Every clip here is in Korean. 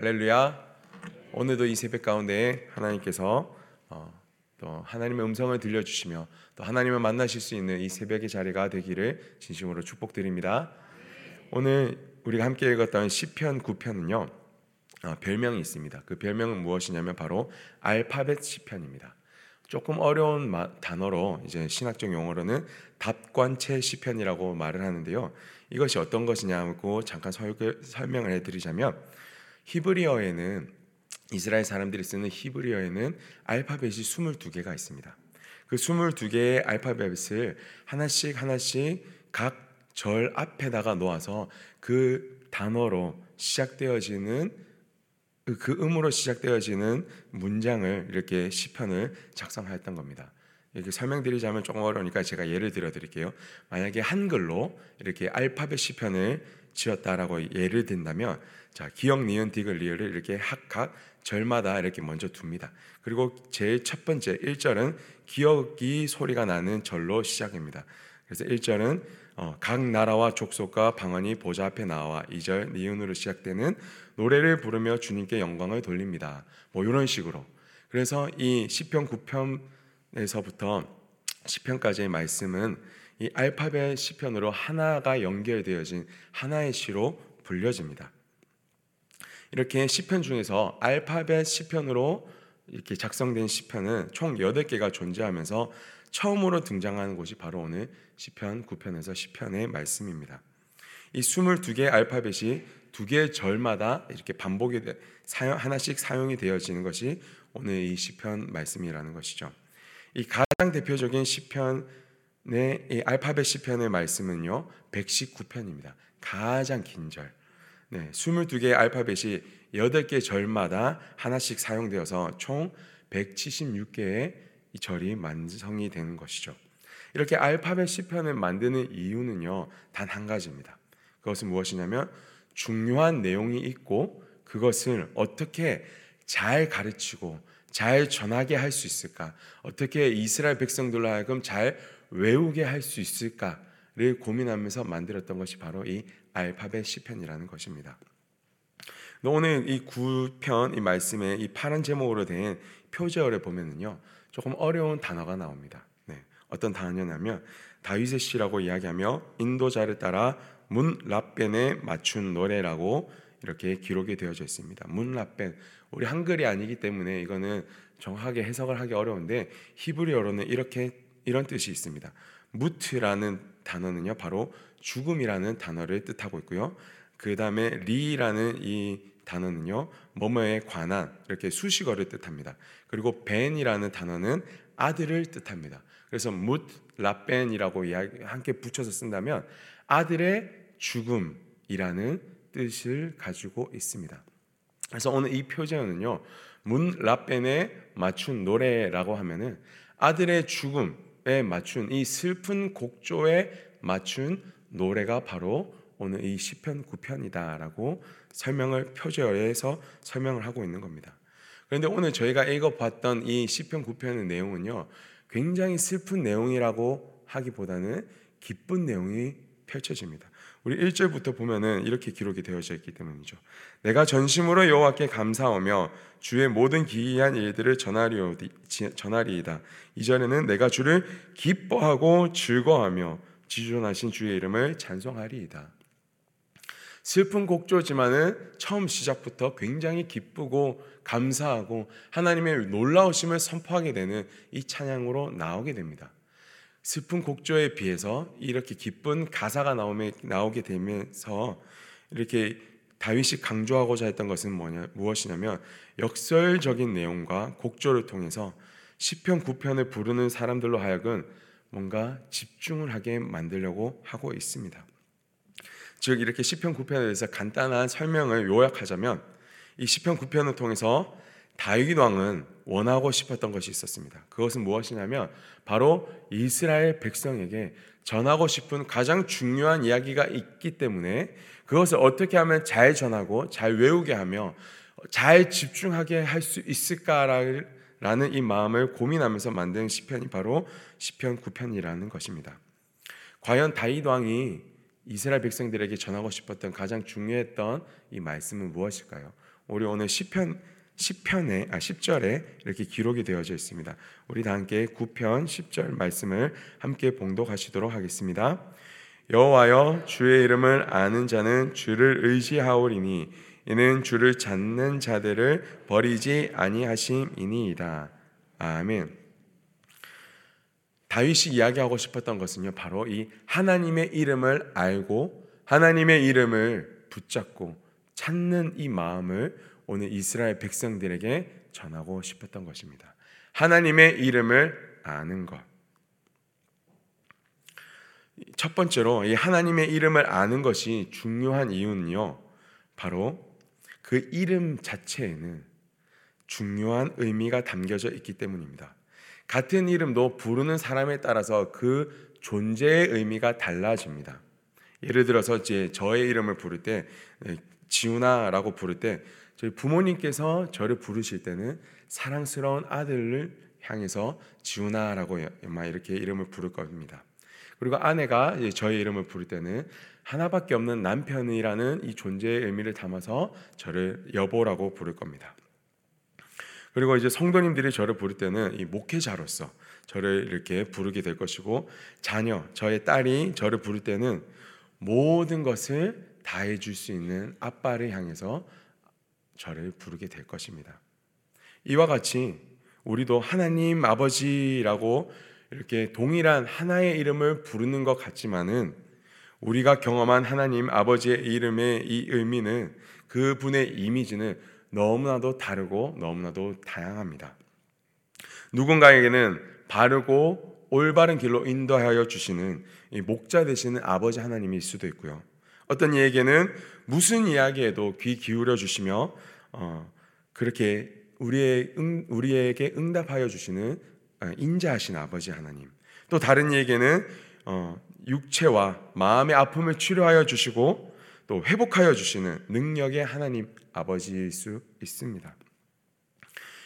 할렐루야. 오늘도 이 새벽 가운데 하나님께서 어, 또 하나님의 음성을 들려주시며 또 하나님을 만나실 수 있는 이 새벽의 자리가 되기를 진심으로 축복드립니다. 오늘 우리가 함께 읽었던 시편 9편은요 어, 별명이 있습니다. 그 별명은 무엇이냐면 바로 알파벳 시편입니다. 조금 어려운 마, 단어로 이제 신학적 용어로는 답관체 시편이라고 말을 하는데요. 이것이 어떤 것이냐고 잠깐 설명을 해드리자면 히브리어에는 이스라엘 사람들이 쓰는 히브리어에는 알파벳이 22개가 있습니다. 그 22개의 알파벳을 하나씩 하나씩 각 절 앞에다가 놓아서 그 단어로 시작되어지는 그 음으로 시작되어지는 문장을 이렇게 시편을 작성하였던 겁니다. 이렇게 설명드리자면 조금 어려우니까 제가 예를 들어 드릴게요. 만약에 한글로 이렇게 알파벳 시편을 지었다라고 예를 든다면 자 기억 니은 디귿 리을을 이렇게 각각 절마다 이렇게 먼저 둡니다. 그리고 제일 첫 번째 1절은 기억이 소리가 나는 절로 시작입니다. 그래서 1절은 어, 각 나라와 족속과 방언이 보좌 앞에 나와 2절 니은으로 시작되는 노래를 부르며 주님께 영광을 돌립니다. 뭐 이런 식으로. 그래서 이 시편 9편에서부터 시편까지의 말씀은 이 알파벳 시편으로 하나가 연결되어진 하나의 시로 불려집니다. 이렇게 시편 중에서 알파벳 시편으로 이렇게 작성된 시편은 총 8개가 존재하면서 처음으로 등장하는 곳이 바로 오늘 시편 9편에서 시편의 말씀입니다. 이 22개의 알파벳이 두 개의 절마다 이렇게 반복이 사용, 하나씩 사용이 되어지는 것이 오늘 이 시편 말씀이라는 것이죠. 이 가장 대표적인 시편 의이 알파벳 시편의 말씀은요. 119편입니다. 가장 긴 절. 네, 22개의 알파벳이 8개 절마다 하나씩 사용되어서 총 176개의 절이 완성이 되는 것이죠. 이렇게 알파벳 시편을 만드는 이유는요. 단 한 가지입니다. 그것은 무엇이냐면 중요한 내용이 있고 그것을 어떻게 잘 가르치고 잘 전하게 할 수 있을까? 어떻게 이스라엘 백성들로 하여금 잘 외우게 할 수 있을까를 고민하면서 만들었던 것이 바로 이 알파벳 시편이라는 것입니다. 오늘 이 9편 이 말씀에 이 파란 제목으로 된 표제어를 보면은요. 조금 어려운 단어가 나옵니다. 네. 어떤 단어냐면 다윗의 시라고 이야기하며 인도자를 따라 문 라벤에 맞춘 노래라고 이렇게 기록이 되어져 있습니다. 문 라벤 우리 한글이 아니기 때문에 이거는 정확하게 해석을 하기 어려운데 히브리어로는 이렇게 이런 뜻이 있습니다. 무트라는 단어는요 바로 죽음이라는 단어를 뜻하고 있고요. 그 다음에 리라는 이 단어는요 뭐뭐에 관한 이렇게 수식어를 뜻합니다. 그리고 벤이라는 단어는 아들을 뜻합니다. 그래서 묻 라벤이라고 함께 붙여서 쓴다면 아들의 죽음이라는 뜻을 가지고 있습니다. 그래서 오늘 이 표제어는요 문 라벤에 맞춘 노래라고 하면은 아들의 죽음 에 맞춘 이 슬픈 곡조에 맞춘 노래가 바로 오늘 이 시편 9편이다라고 설명을 표제어에서 설명을 하고 있는 겁니다. 그런데 오늘 저희가 읽어봤던 이 시편 9편의 내용은요 굉장히 슬픈 내용이라고 하기보다는 기쁜 내용이 펼쳐집니다. 우리 1절부터 보면은 이렇게 기록이 되어져 있기 때문이죠. 내가 전심으로 여호와께 감사하며 주의 모든 기이한 일들을 전하리이다. 2절에는 내가 주를 기뻐하고 즐거하며 지존하신 주의 이름을 찬송하리이다. 슬픈 곡조지만은 처음 시작부터 굉장히 기쁘고 감사하고 하나님의 놀라우심을 선포하게 되는 이 찬양으로 나오게 됩니다. 슬픈 곡조에 비해서 이렇게 기쁜 가사가 나오게 되면서 이렇게 다윗이 강조하고자 했던 것은 뭐냐 무엇이냐면 역설적인 내용과 곡조를 통해서 시편 9편을 부르는 사람들로 하여금 뭔가 집중을 하게 만들려고 하고 있습니다. 즉 이렇게 시편 9편에 대해서 간단한 설명을 요약하자면 이 시편 9편을 통해서 다윗 왕은 원하고 싶었던 것이 있었습니다. 그것은 무엇이냐면 바로 이스라엘 백성에게 전하고 싶은 가장 중요한 이야기가 있기 때문에 그것을 어떻게 하면 잘 전하고 잘 외우게 하며 잘 집중하게 할 수 있을까라는 이 마음을 고민하면서 만든 시편이 바로 시편 9편이라는 것입니다. 과연 다윗 왕이 이스라엘 백성들에게 전하고 싶었던 가장 중요했던 이 말씀은 무엇일까요? 우리 오늘 시편 10편에 아 10절에 이렇게 기록이 되어져 있습니다. 우리 다 함께 9편 10절 말씀을 함께 봉독하시도록 하겠습니다. 여호와여 주의 이름을 아는 자는 주를 의지하오리니 이는 주를 찾는 자들을 버리지 아니하심이니이다. 아멘. 다윗이 이야기하고 싶었던 것은요, 바로 이 하나님의 이름을 알고 하나님의 이름을 붙잡고 찾는 이 마음을 오늘 이스라엘 백성들에게 전하고 싶었던 것입니다. 하나님의 이름을 아는 것. 첫 번째로 이 하나님의 이름을 아는 것이 중요한 이유는요. 바로 그 이름 자체에는 중요한 의미가 담겨져 있기 때문입니다. 같은 이름도 부르는 사람에 따라서 그 존재의 의미가 달라집니다. 예를 들어서 이제 저의 이름을 부를 때 네, 지훈아라고 부를 때 저희 부모님께서 저를 부르실 때는 사랑스러운 아들을 향해서 지훈아라고 이렇게 이름을 부를 겁니다. 그리고 아내가 저의 이름을 부를 때는 하나밖에 없는 남편이라는 이 존재의 의미를 담아서 저를 여보라고 부를 겁니다. 그리고 이제 성도님들이 저를 부를 때는 이 목회자로서 저를 이렇게 부르게 될 것이고 자녀, 저의 딸이 저를 부를 때는 모든 것을 다 해 줄 수 있는 아빠를 향해서 저를 부르게 될 것입니다. 이와 같이 우리도 하나님 아버지라고 이렇게 동일한 하나의 이름을 부르는 것 같지만은 우리가 경험한 하나님 아버지의 이름의 이 의미는 그 분의 이미지는 너무나도 다르고 너무나도 다양합니다. 누군가에게는 바르고 올바른 길로 인도하여 주시는 목자 되시는 아버지 하나님일 수도 있고요. 어떤 이에게는 무슨 이야기에도 귀 기울여 주시며 어, 그렇게 우리의 응, 우리에게 응답하여 주시는 어, 인자하신 아버지 하나님. 또 다른 이에게는 어, 육체와 마음의 아픔을 치료하여 주시고 또 회복하여 주시는 능력의 하나님 아버지일 수 있습니다.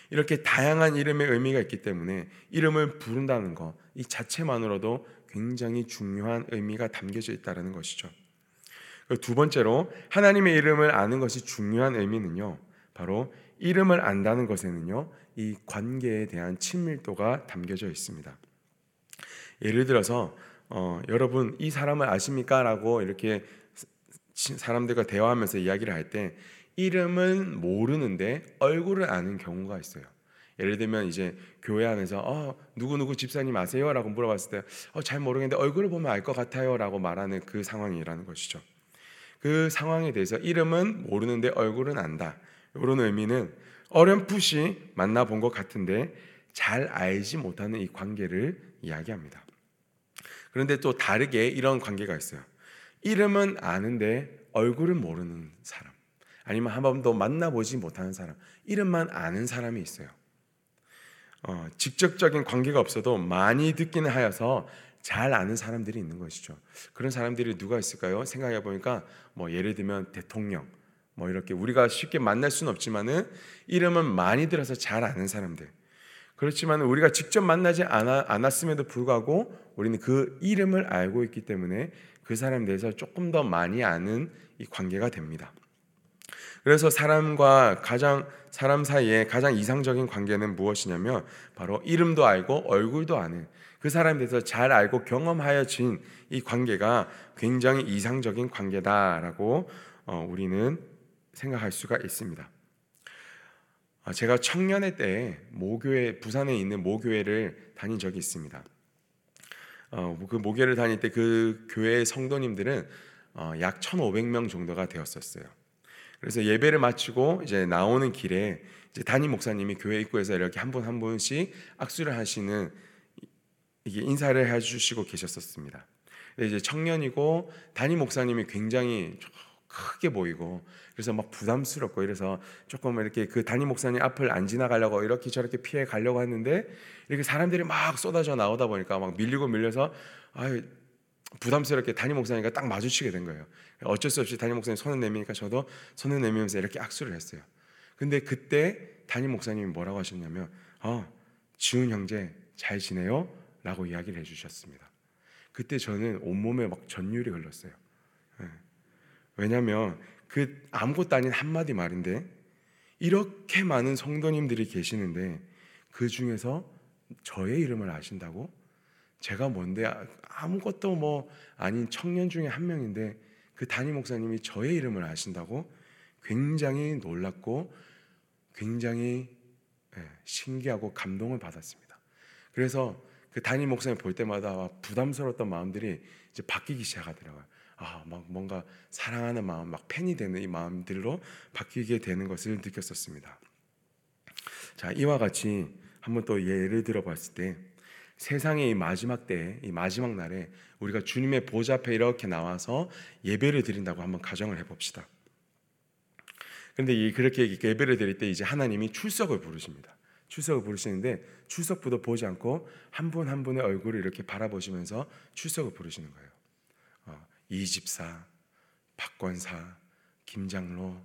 이렇게 다양한 이름의 의미가 있기 때문에 이름을 부른다는 것, 이 자체만으로도 굉장히 중요한 의미가 담겨져 있다는 것이죠. 두 번째로 하나님의 이름을 아는 것이 중요한 의미는요, 바로 이름을 안다는 것에는요, 이 관계에 대한 친밀도가 담겨져 있습니다. 예를 들어서 어, 여러분 이 사람을 아십니까?라고 이렇게 사람들과 대화하면서 이야기를 할 때 이름은 모르는데 얼굴을 아는 경우가 있어요. 예를 들면 이제 교회 안에서 어, 누구 누구 집사님 아세요라고 물어봤을 때 어, 잘 모르겠는데 얼굴을 보면 알 것 같아요라고 말하는 그 상황이라는 것이죠. 그 상황에 대해서 이름은 모르는데 얼굴은 안다. 이런 의미는 어렴풋이 만나본 것 같은데 잘 알지 못하는 이 관계를 이야기합니다. 그런데 또 다르게 이런 관계가 있어요. 이름은 아는데 얼굴은 모르는 사람. 아니면 한 번도 만나보지 못하는 사람. 이름만 아는 사람이 있어요. 어, 직접적인 관계가 없어도 많이 듣기는 하여서 잘 아는 사람들이 있는 것이죠. 그런 사람들이 누가 있을까요? 생각해 보니까 뭐 예를 들면 대통령, 뭐 이렇게 우리가 쉽게 만날 수는 없지만은 이름은 많이 들어서 잘 아는 사람들. 그렇지만 우리가 직접 만나지 않았음에도 불구하고 우리는 그 이름을 알고 있기 때문에 그 사람에 대해서 조금 더 많이 아는 이 관계가 됩니다. 그래서 사람과 가장 사람 사이에 가장 이상적인 관계는 무엇이냐면 바로 이름도 알고 얼굴도 아는 그 사람에 대해서 잘 알고 경험하여진 이 관계가 굉장히 이상적인 관계다라고 어, 우리는 생각할 수가 있습니다. 아, 제가 청년회 때 모교회 부산에 있는 모교회를 다닌 적이 있습니다. 어, 그 모교를 다닐 때 그 교회 성도님들은 어, 약 1,500명 정도가 되었었어요. 그래서 예배를 마치고 이제 나오는 길에 이제 담임 목사님이 교회 입구에서 이렇게 한 분 한 분씩 악수를 하시는 이게 인사를 해주시고 계셨었습니다. 이제 청년이고 담임 목사님이 굉장히 크게 보이고 그래서 막 부담스럽고 이래서 조금 이렇게 그 담임 목사님 앞을 안 지나가려고 이렇게 저렇게 피해 가려고 했는데 이렇게 사람들이 막 쏟아져 나오다 보니까 막 밀리고 밀려서 아 부담스럽게 담임 목사님과 딱 마주치게 된 거예요. 어쩔 수 없이 담임 목사님 손을 내미니까 저도 손을 내밀면서 이렇게 악수를 했어요. 근데 그때 담임 목사님이 뭐라고 하셨냐면 어 지훈 형제 잘 지내요? 라고 이야기를 해주셨습니다. 그때 저는 온몸에 막 전율이 흘렀어요. 네. 왜냐하면 그 아무것도 아닌 한마디 말인데 이렇게 많은 성도님들이 계시는데 그 중에서 저의 이름을 아신다고? 제가 뭔데 아무것도 뭐 아닌 청년 중에 한 명인데 그 담임 목사님이 저의 이름을 아신다고 굉장히 놀랐고 굉장히 예, 신기하고 감동을 받았습니다. 그래서 그 담임 목사님 볼 때마다 부담스러웠던 마음들이 이제 바뀌기 시작하더라고요. 아, 막 뭔가 사랑하는 마음, 막 팬이 되는 이 마음들로 바뀌게 되는 것을 느꼈었습니다. 자, 이와 같이 한번 또 예를 들어 봤을 때 세상의 이 마지막 때, 이 마지막 날에 우리가 주님의 보좌 앞에 이렇게 나와서 예배를 드린다고 한번 가정을 해 봅시다. 근데 이 그렇게 예배를 드릴 때 이제 하나님이 출석을 부르십니다. 출석을 부르시는데 출석부도 보지 않고 한 분한 분의 얼굴을 이렇게 바라보시면서 출석을 부르시는 거예요. 어, 이집사, 박권사, 김장로,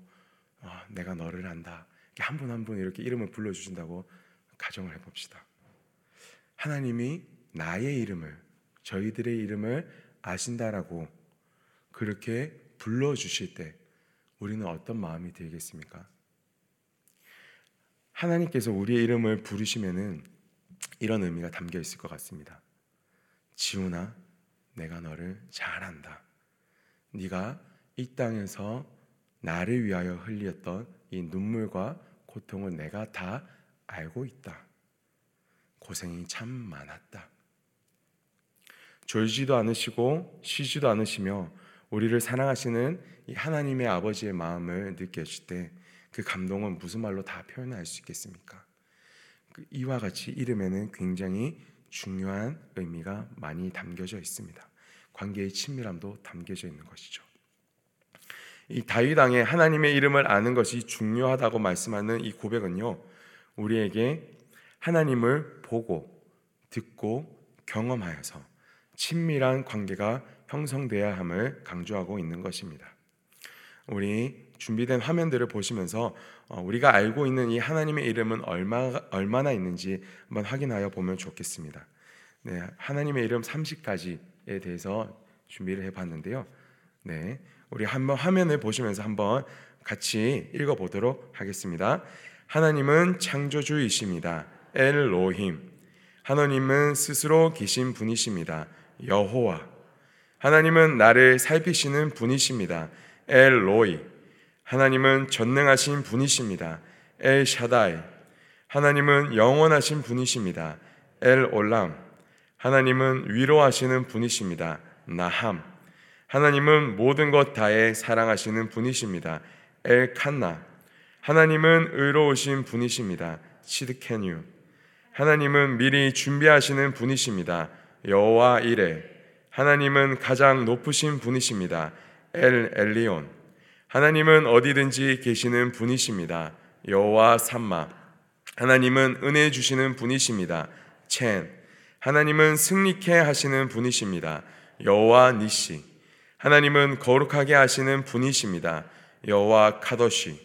어, 내가 너를 안다. 한분 한 분 이렇게 이름을 불러주신다고 가정을 해봅시다. 하나님이 나의 이름을 저희들의 이름을 아신다라고 그렇게 불러 주실 때 우리는 어떤 마음이 들겠습니까? 하나님께서 우리의 이름을 부르시면은 이런 의미가 담겨 있을 것 같습니다. 지훈아, 내가 너를 잘 안다. 네가 이 땅에서 나를 위하여 흘렸던 이 눈물과 고통을 내가 다 알고 있다. 고생이 참 많았다. 졸지도 않으시고 쉬지도 않으시며 우리를 사랑하시는 이 하나님의 아버지의 마음을 느껴질 때 그 감동은 무슨 말로 다 표현할 수 있겠습니까? 그 이와 같이 이름에는 굉장히 중요한 의미가 많이 담겨져 있습니다. 관계의 친밀함도 담겨져 있는 것이죠. 이 다윗 왕의 하나님의 이름을 아는 것이 중요하다고 말씀하는 이 고백은요. 우리에게 하나님을 보고 듣고 경험하여서 친밀한 관계가 형성돼야 함을 강조하고 있는 것입니다. 우리 준비된 화면들을 보시면서 어, 우리가 알고 있는 이 하나님의 이름은 얼마, 얼마나 있는지 한번 확인하여 보면 좋겠습니다. 네, 하나님의 이름 30가지에 대해서 준비를 해봤는데요. 네, 우리 한번 화면을 보시면서 한번 같이 읽어보도록 하겠습니다. 하나님은 창조주이십니다. 엘로힘 하나님은 스스로 계신 분이십니다. 여호와 하나님은 나를 살피시는 분이십니다. 엘로이 하나님은 전능하신 분이십니다. 엘 샤다이 하나님은 영원하신 분이십니다. 엘 올람 하나님은 위로하시는 분이십니다. 나함 하나님은 모든 것 다에 사랑하시는 분이십니다. 엘 칸나 하나님은 의로우신 분이십니다. 시드케뉴 하나님은 미리 준비하시는 분이십니다. 여호와 이레 하나님은 가장 높으신 분이십니다. 엘 엘리온 하나님은 어디든지 계시는 분이십니다. 여호와 삼마 하나님은 은혜 주시는 분이십니다. 첸 하나님은 승리케 하시는 분이십니다. 여호와 니시 하나님은 거룩하게 하시는 분이십니다. 여호와 카도시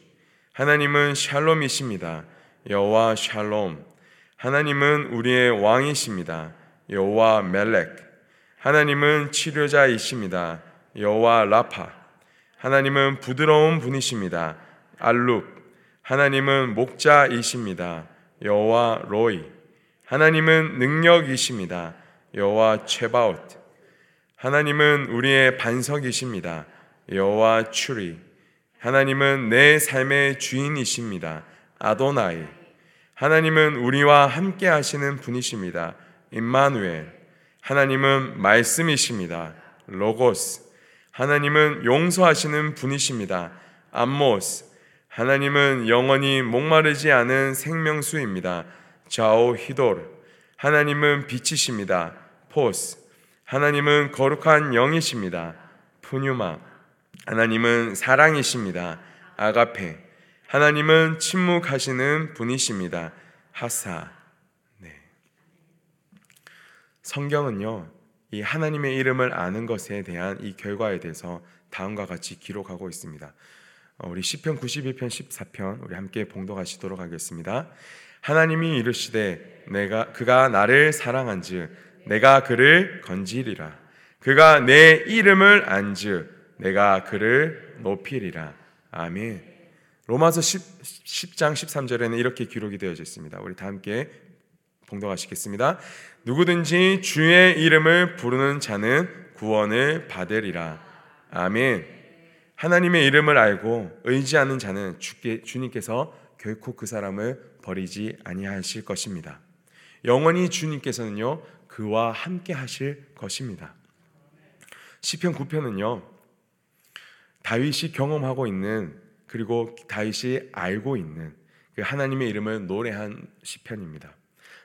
하나님은 샬롬이십니다. 여호와 샬롬 하나님은 우리의 왕이십니다. 여호와 멜렉 하나님은 치료자이십니다. 여호와 라파 하나님은 부드러운 분이십니다. 알룹 하나님은 목자이십니다. 여호와 로이 하나님은 능력이십니다. 여호와 체바웃 하나님은 우리의 반석이십니다. 여호와 추리 하나님은 내 삶의 주인이십니다. 아도나이 하나님은 우리와 함께 하시는 분이십니다. 임마누엘. 하나님은 말씀이십니다. 로고스. 하나님은 용서하시는 분이십니다. 암모스. 하나님은 영원히 목마르지 않은 생명수입니다. ζάω ὕδωρ. 하나님은 빛이십니다. φῶς. 하나님은 거룩한 영이십니다. πνεῦμα. 하나님은 사랑이십니다. 아가페. 하나님은 침묵하시는 분이십니다. 하사. 네. 성경은요, 이 하나님의 이름을 아는 것에 대한 이 결과에 대해서 다음과 같이 기록하고 있습니다. 어, 우리 시편 91편 14편 우리 함께 봉독하시도록 하겠습니다. 하나님이 이르시되 내가 그가 나를 사랑한즉 내가 그를 건지리라. 그가 내 이름을 안즉 내가 그를 높이리라. 아멘. 로마서 10, 장 13절에는 이렇게 기록이 되어져 있습니다. 우리 다 함께 봉독하시겠습니다. 누구든지 주의 이름을 부르는 자는 구원을 받으리라. 아멘. 하나님의 이름을 알고 의지하는 자는 주께, 주님께서 결코 그 사람을 버리지 아니하실 것입니다. 영원히 주님께서는요 그와 함께 하실 것입니다. 시편 9편은요 다윗이 경험하고 있는 그리고 다윗이 알고 있는 그 하나님의 이름을 노래한 시편입니다.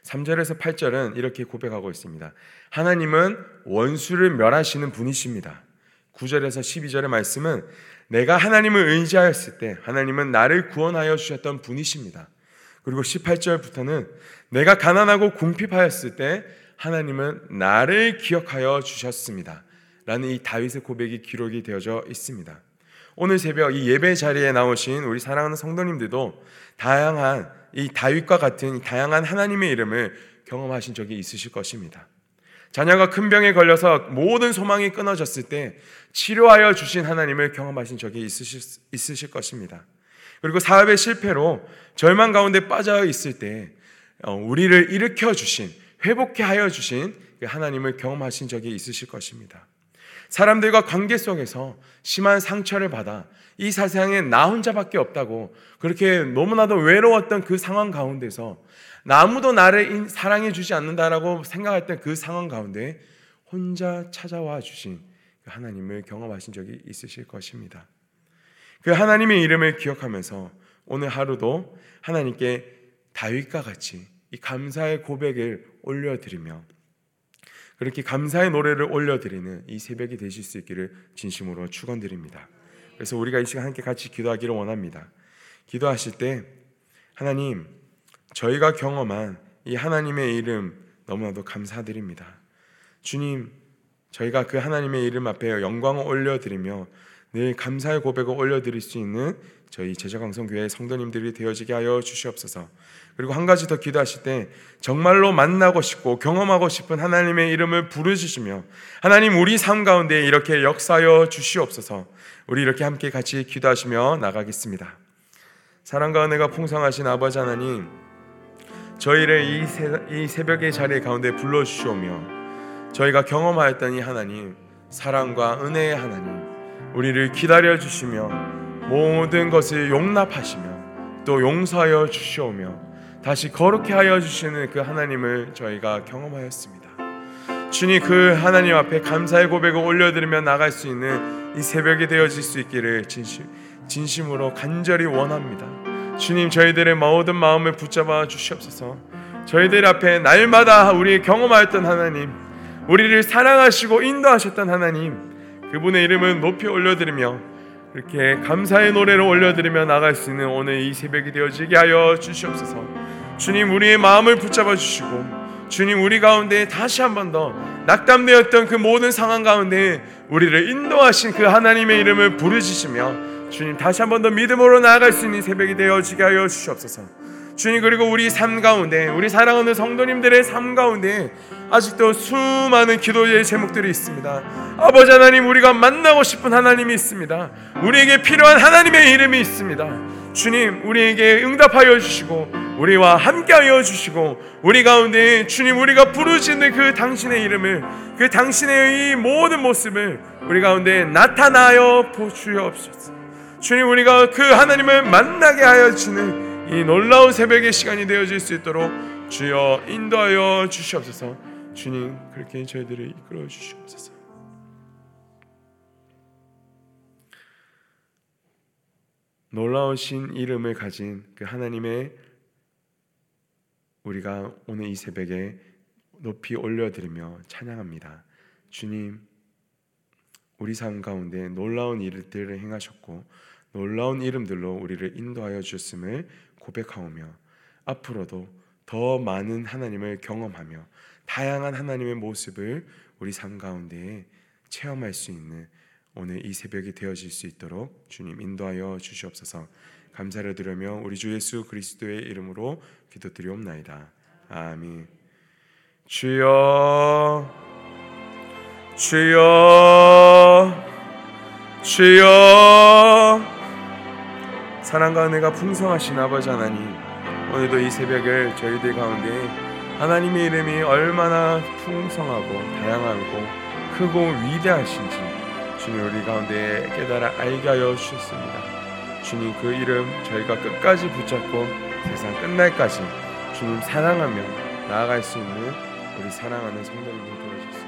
3절에서 8절은 이렇게 고백하고 있습니다. 하나님은 원수를 멸하시는 분이십니다. 9절에서 12절의 말씀은 내가 하나님을 의지하였을 때 하나님은 나를 구원하여 주셨던 분이십니다. 그리고 18절부터는 내가 가난하고 궁핍하였을 때 하나님은 나를 기억하여 주셨습니다. 라는 이 다윗의 고백이 기록이 되어져 있습니다. 오늘 새벽 이 예배 자리에 나오신 우리 사랑하는 성도님들도 다양한 이 다윗과 같은 다양한 하나님의 이름을 경험하신 적이 있으실 것입니다. 자녀가 큰 병에 걸려서 모든 소망이 끊어졌을 때 치료하여 주신 하나님을 경험하신 적이 있으실, 있으실 것입니다. 그리고 사업의 실패로 절망 가운데 빠져 있을 때 어, 우리를 일으켜 주신 회복해 하여 주신 그 하나님을 경험하신 적이 있으실 것입니다. 사람들과 관계 속에서 심한 상처를 받아 이 세상에 나 혼자밖에 없다고 그렇게 너무나도 외로웠던 그 상황 가운데서 아무도 나를 사랑해 주지 않는다라고 생각했던 그 상황 가운데 혼자 찾아와 주신 그 하나님을 경험하신 적이 있으실 것입니다. 그 하나님의 이름을 기억하면서 오늘 하루도 하나님께 다윗과 같이 이 감사의 고백을 올려드리며 그렇게 감사의 노래를 올려드리는 이 새벽이 되실 수 있기를 진심으로 축원드립니다. 그래서 우리가 이 시간 함께 같이 기도하기를 원합니다. 기도하실 때 하나님 저희가 경험한 이 하나님의 이름 너무나도 감사드립니다. 주님 저희가 그 하나님의 이름 앞에 영광을 올려드리며 늘 감사의 고백을 올려드릴 수 있는 저희 제자강성교회 성도님들이 되어지게 하여 주시옵소서. 그리고 한 가지 더 기도하실 때 정말로 만나고 싶고 경험하고 싶은 하나님의 이름을 부르시며 하나님 우리 삶 가운데 이렇게 역사여 주시옵소서. 우리 이렇게 함께 같이 기도하시며 나가겠습니다. 사랑과 은혜가 풍성하신 아버지 하나님, 저희를 이, 새, 이 새벽의 자리 가운데 불러 주시오며 저희가 경험하였던 이 하나님, 사랑과 은혜의 하나님, 우리를 기다려 주시며 모든 것을 용납하시며 또 용서하여 주시오며 다시 거룩해 하여 주시는 그 하나님을 저희가 경험하였습니다. 주님 그 하나님 앞에 감사의 고백을 올려드리며 나갈 수 있는 이 새벽이 되어질 수 있기를 진심, 진심으로 간절히 원합니다. 주님 저희들의 모든 마음을 붙잡아 주시옵소서. 저희들 앞에 날마다 우리 경험하였던 하나님, 우리를 사랑하시고 인도하셨던 하나님, 그분의 이름을 높이 올려드리며 이렇게 감사의 노래를 올려드리며 나갈 수 있는 오늘 이 새벽이 되어지게 하여 주시옵소서. 주님 우리의 마음을 붙잡아 주시고 주님 우리 가운데 다시 한 번 더 낙담되었던 그 모든 상황 가운데 우리를 인도하신 그 하나님의 이름을 부르짖으며 주님 다시 한 번 더 믿음으로 나아갈 수 있는 새벽이 되어지게 하여 주시옵소서. 주님 그리고 우리 삶 가운데 우리 사랑하는 성도님들의 삶 가운데 아직도 수많은 기도의 제목들이 있습니다. 아버지 하나님 우리가 만나고 싶은 하나님이 있습니다. 우리에게 필요한 하나님의 이름이 있습니다. 주님 우리에게 응답하여 주시고 우리와 함께하여 주시고 우리 가운데 주님 우리가 부르짖는 그 당신의 이름을 그 당신의 이 모든 모습을 우리 가운데 나타나여 보주옵소서. 주님 우리가 그 하나님을 만나게 하여 주는 이 놀라운 새벽의 시간이 되어질 수 있도록 주여 인도하여 주시옵소서. 주님 그렇게 저희들을 이끌어 주시옵소서. 놀라우신 이름을 가진 그 하나님의 우리가 오늘 이 새벽에 높이 올려드리며 찬양합니다. 주님, 우리 삶 가운데 놀라운 일들을 행하셨고 놀라운 이름들로 우리를 인도하여 주셨음을 고백하오며 앞으로도 더 많은 하나님을 경험하며 다양한 하나님의 모습을 우리 삶 가운데 체험할 수 있는 오늘 이 새벽이 되어질 수 있도록 주님 인도하여 주시옵소서. 감사를 드리며 우리 주 예수 그리스도의 이름으로 기도드리옵나이다. 아멘. 주여 주여 주여 사랑과 은혜가 풍성하신 아버지 하나님 오늘도 이 새벽을 저희들 가운데 하나님의 이름이 얼마나 풍성하고 다양하고 크고 위대하신지 주님 우리 가운데 깨달아 알게 하여 주셨습니다. 주님 그 이름 저희가 끝까지 붙잡고 세상 끝날까지 주님 사랑하며 나아갈 수 있는 우리 사랑하는 성도님들 도와주셨습니다.